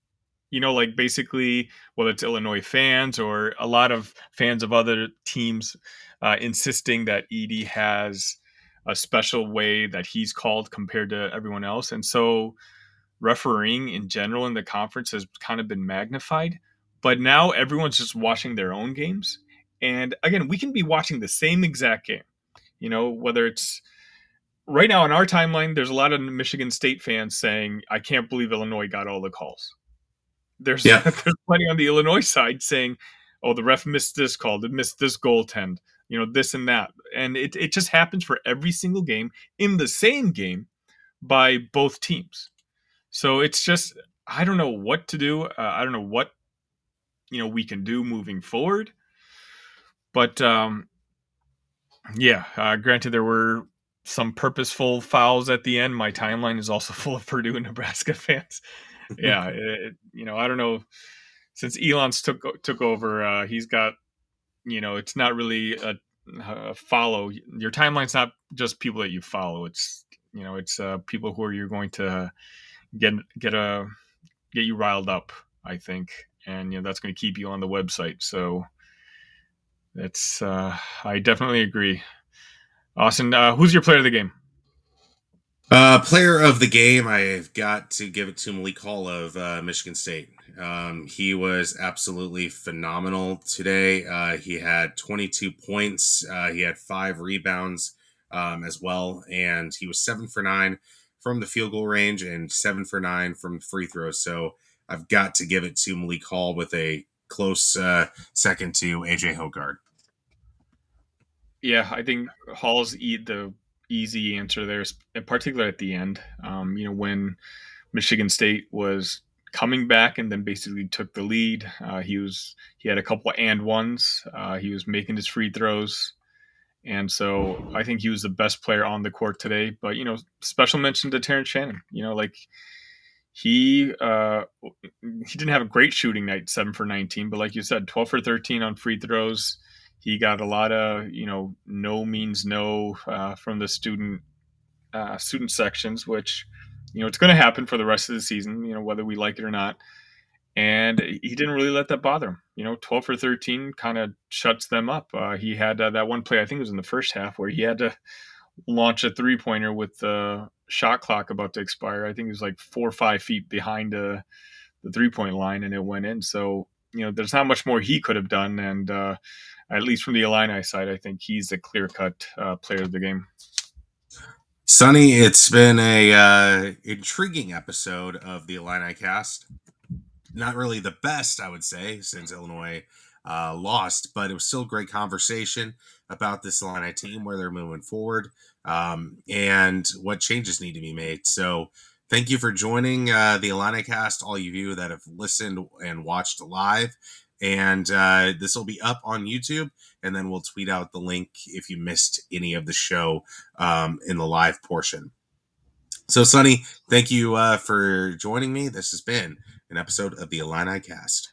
You know, like basically, whether it's Illinois fans or a lot of fans of other teams uh, insisting that Edey has a special way that he's called compared to everyone else. And so refereeing in general in the conference has kind of been magnified. But now everyone's just watching their own games. And again, we can be watching the same exact game, you know, whether it's right now in our timeline, there's a lot of Michigan State fans saying, "I can't believe Illinois got all the calls." There's yeah. there's plenty on the Illinois side saying, "Oh, the ref missed this call, they missed this goaltend, you know, this and that," and it it just happens for every single game in the same game by both teams. So it's just I don't know what to do. Uh, I don't know what you know we can do moving forward. But um, yeah, uh, granted, there were some purposeful fouls at the end. My timeline is also full of Purdue and Nebraska fans. Yeah, it, you know, I don't know. Since Elon's took took over, uh, he's got, you know, it's not really a, a, follow. Your timeline's not just people that you follow. It's you know, it's uh, people who are you're going to get get a get you riled up. I think, and you know that's going to keep you on the website. So that's uh, I definitely agree. Austin, uh, who's your player of the game? Uh, player of the game, I've got to give it to Malik Hall of uh, Michigan State. Um, he was absolutely phenomenal today. Uh, he had 22 points. Uh, he had five rebounds um, as well, and he was seven for nine from the field goal range and seven for nine from free throws. So I've got to give it to Malik Hall with a close uh, second to AJ Hoggard. Yeah, I think Hall's eat the easy answer there, in particular at the end. Um, you know, when Michigan State was coming back and then basically took the lead. Uh, he was he had a couple and ones. Uh, he was making his free throws, and so I think he was the best player on the court today. But you know, special mention to Terrence Shannon. You know, like he uh, he didn't have a great shooting night, seven for nineteen, but like you said, twelve for thirteen on free throws he got a lot of you know no means no uh, from the student uh, student sections, which you know it's going to happen for the rest of the season. You know whether we like it or not. And he didn't really let that bother him. You know, 12 for 13 kind of shuts them up. Uh, he had uh, that one play, I think it was in the first half, where he had to launch a three pointer with the shot clock about to expire. I think it was like four or five feet behind uh, the three point line and it went in. So, you know, there's not much more he could have done. And, uh, at least from the Illini side, I think he's a clear cut uh, player of the game. Sunny, it's been a uh, intriguing episode of the Illini cast. Not really the best, I would say, since Illinois uh, lost, but it was still a great conversation about this Illini team, where they're moving forward, um, and what changes need to be made. So, thank you for joining uh, the Illini cast, all of you that have listened and watched live. And uh, this will be up on YouTube, and then we'll tweet out the link if you missed any of the show um, in the live portion. So, Sunny, thank you uh, for joining me. This has been an episode of the Illini Cast.